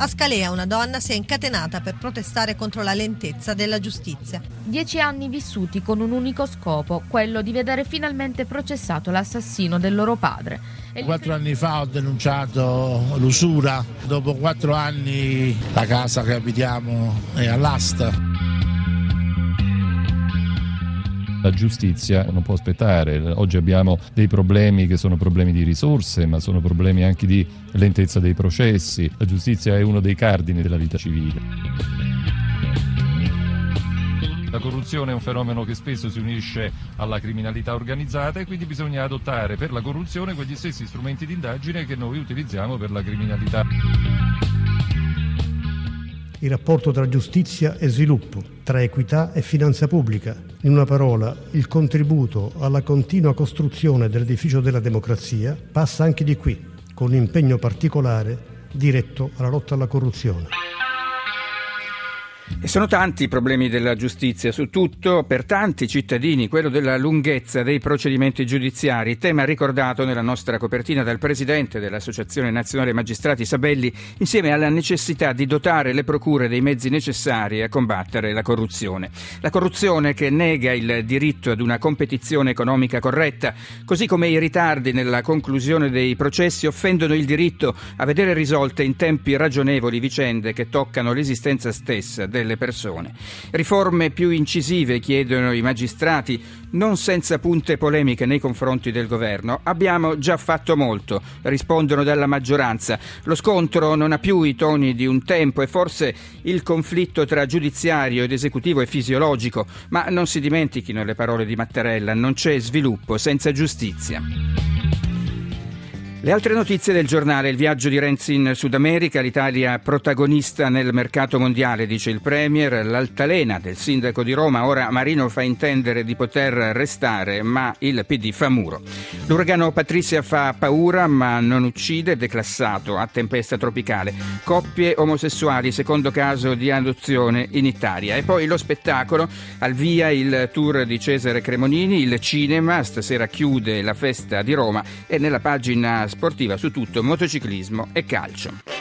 A Scalea una donna si è incatenata per protestare contro la lentezza della giustizia. Dieci anni vissuti con un unico scopo, quello di vedere finalmente processato l'assassino del loro padre. E Quattro anni fa ho denunciato l'usura, dopo quattro anni la casa che abitiamo è all'asta. La giustizia non può aspettare, oggi abbiamo dei problemi che sono problemi di risorse, ma sono problemi anche di lentezza dei processi. La giustizia è uno dei cardini della vita civile. La corruzione è un fenomeno che spesso si unisce alla criminalità organizzata e quindi bisogna adottare per la corruzione quegli stessi strumenti di indagine che noi utilizziamo per la criminalità. Il rapporto tra giustizia e sviluppo, tra equità e finanza pubblica. In una parola, il contributo alla continua costruzione dell'edificio della democrazia passa anche di qui, con un impegno particolare diretto alla lotta alla corruzione. Sono tanti i problemi della giustizia, su tutto per tanti cittadini quello della lunghezza dei procedimenti giudiziari, tema ricordato nella nostra copertina dal presidente dell'Associazione Nazionale Magistrati Sabelli, insieme alla necessità di dotare le procure dei mezzi necessari a combattere la corruzione. La corruzione che nega il diritto ad una competizione economica corretta, così come i ritardi nella conclusione dei processi offendono il diritto a vedere risolte in tempi ragionevoli vicende che toccano l'esistenza stessa delle persone. Riforme più incisive chiedono i magistrati, non senza punte polemiche nei confronti del governo. Abbiamo già fatto molto, rispondono dalla maggioranza. Lo scontro non ha più i toni di un tempo e forse il conflitto tra giudiziario ed esecutivo è fisiologico, ma non si dimentichino le parole di Mattarella, non c'è sviluppo senza giustizia. Le altre notizie del giornale, il viaggio di Renzi in Sud America, l'Italia protagonista nel mercato mondiale, dice il Premier, l'altalena del sindaco di Roma, ora Marino fa intendere di poter restare, ma il PD fa muro. L'uragano Patrizia fa paura, ma non uccide, declassato a tempesta tropicale. Coppie omosessuali, secondo caso di adozione in Italia. E poi lo spettacolo, al via il tour di Cesare Cremonini, il cinema, stasera chiude la festa di Roma e nella pagina sportiva su tutto motociclismo e calcio.